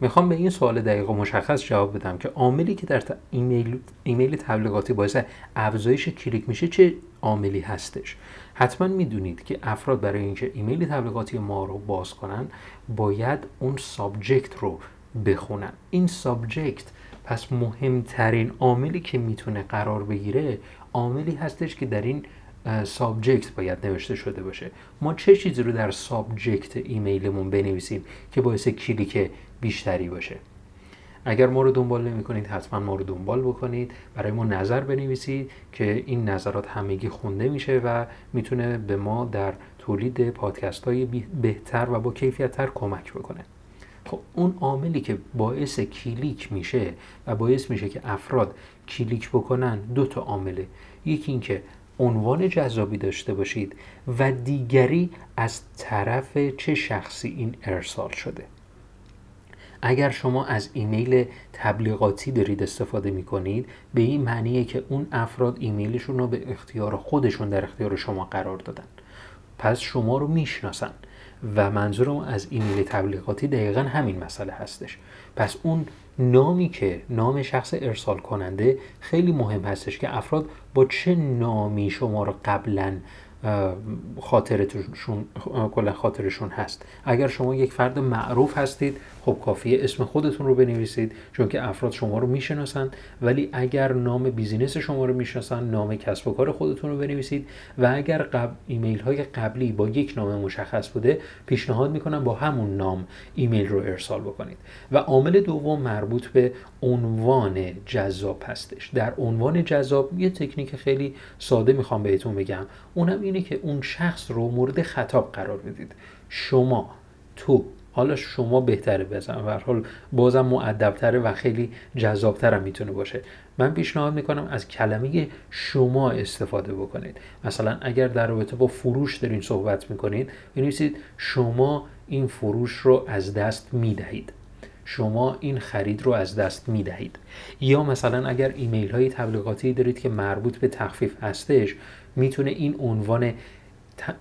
می‌خوام به این سوال دقیق و مشخص جواب بدم که عاملی که در ایمیل ایمیل تبلیغاتی باعث افزایش کلیک میشه چه عاملی هستش؟ حتما می‌دونید که افراد برای اینکه ایمیل تبلیغاتی ما رو باز کنن باید اون subject رو بخونن. این subject پس مهمترین عاملی که می‌تونه قرار بگیره عاملی هستش که در این subject باید نوشته شده باشه. ما چه چیزی رو در subject ایمیلمون بنویسیم که باعث کلیک بیشتری باشه؟ اگر ما رو دنبال نمی کنید حتما ما رو دنبال بکنید. برای ما نظر بنویسید که این نظرات همگی خونده میشه و می‌تونه به ما در تولید پادکست های بهتر و با کیفیت تر کمک بکنه. خب اون عاملی که باعث کلیک میشه و باعث میشه که افراد کلیک بکنن دو تا عامله. یکی اینکه عنوان جذابی داشته باشید و دیگری از طرف چه شخصی این ارسال شده. اگر شما از ایمیل تبلیغاتی دارید استفاده می کنید به این معنیه که اون افراد ایمیلشون رو به اختیار خودشون در اختیار شما قرار دادن. پس شما رو می‌شناسن. و منظورم از ایمیل تبلیغاتی دقیقا همین مسئله هستش. پس اون نامی که نام شخص ارسال کننده خیلی مهم هستش که افراد با چه نامی شما رو قبلا خاطرتون کلا خاطرشون هست. اگر شما یک فرد معروف هستید خب کافیه اسم خودتون رو بنویسید چون که افراد شما رو می‌شناسند ولی اگر نام business شما رو می‌شناسن نام کسب و کار خودتون رو بنویسید. و اگر قبل ایمیل های قبلی با یک نام مشخص بوده پیشنهاد می‌کنم با همون نام ایمیل رو ارسال بکنید. و عامل دوم مربوط به عنوان جذاب هستش. در عنوان جذاب یه تکنیک خیلی ساده می‌خوام بهتون بگم. اونم اینه که اون شخص رو مورد خطاب قرار بدید شما تو حالا شما بهتره بزن. و حال بازم معدبتره و خیلی جذابتر می‌تونه باشه. من پیشنهاد می‌کنم از کلمه شما استفاده بکنید. مثلا اگر در رابطه با فروش دارین صحبت می‌کنید بنویسید شما این فروش رو از دست می‌دهید. شما این خرید رو از دست می دهید یا مثلا اگر ایمیل های تبلیغاتی دارید که مربوط به تخفیف هستش می‌تونه این عنوان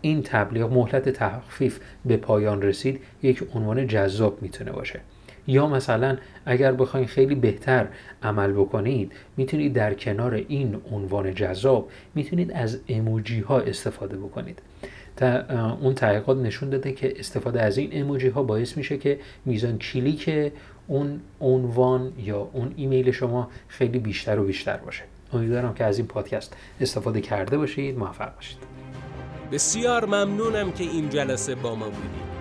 این تبلیغ مهلت تخفیف به پایان رسید یک عنوان جذاب می‌تونه باشه. یا مثلا اگر بخواید خیلی بهتر عمل بکنید می‌تونید در کنار این عنوان جذاب می‌تونید از اموجی ها استفاده بکنید. تا اون تحقیقات نشون داده که استفاده از این اموجی ها باعث میشه که میزان کلیک اون عنوان یا اون ایمیل شما خیلی بیشتر و بیشتر باشه. امیدوارم که از این پادکست استفاده کرده باشید موفق باشید. بسیار ممنونم که این جلسه با ما بودید.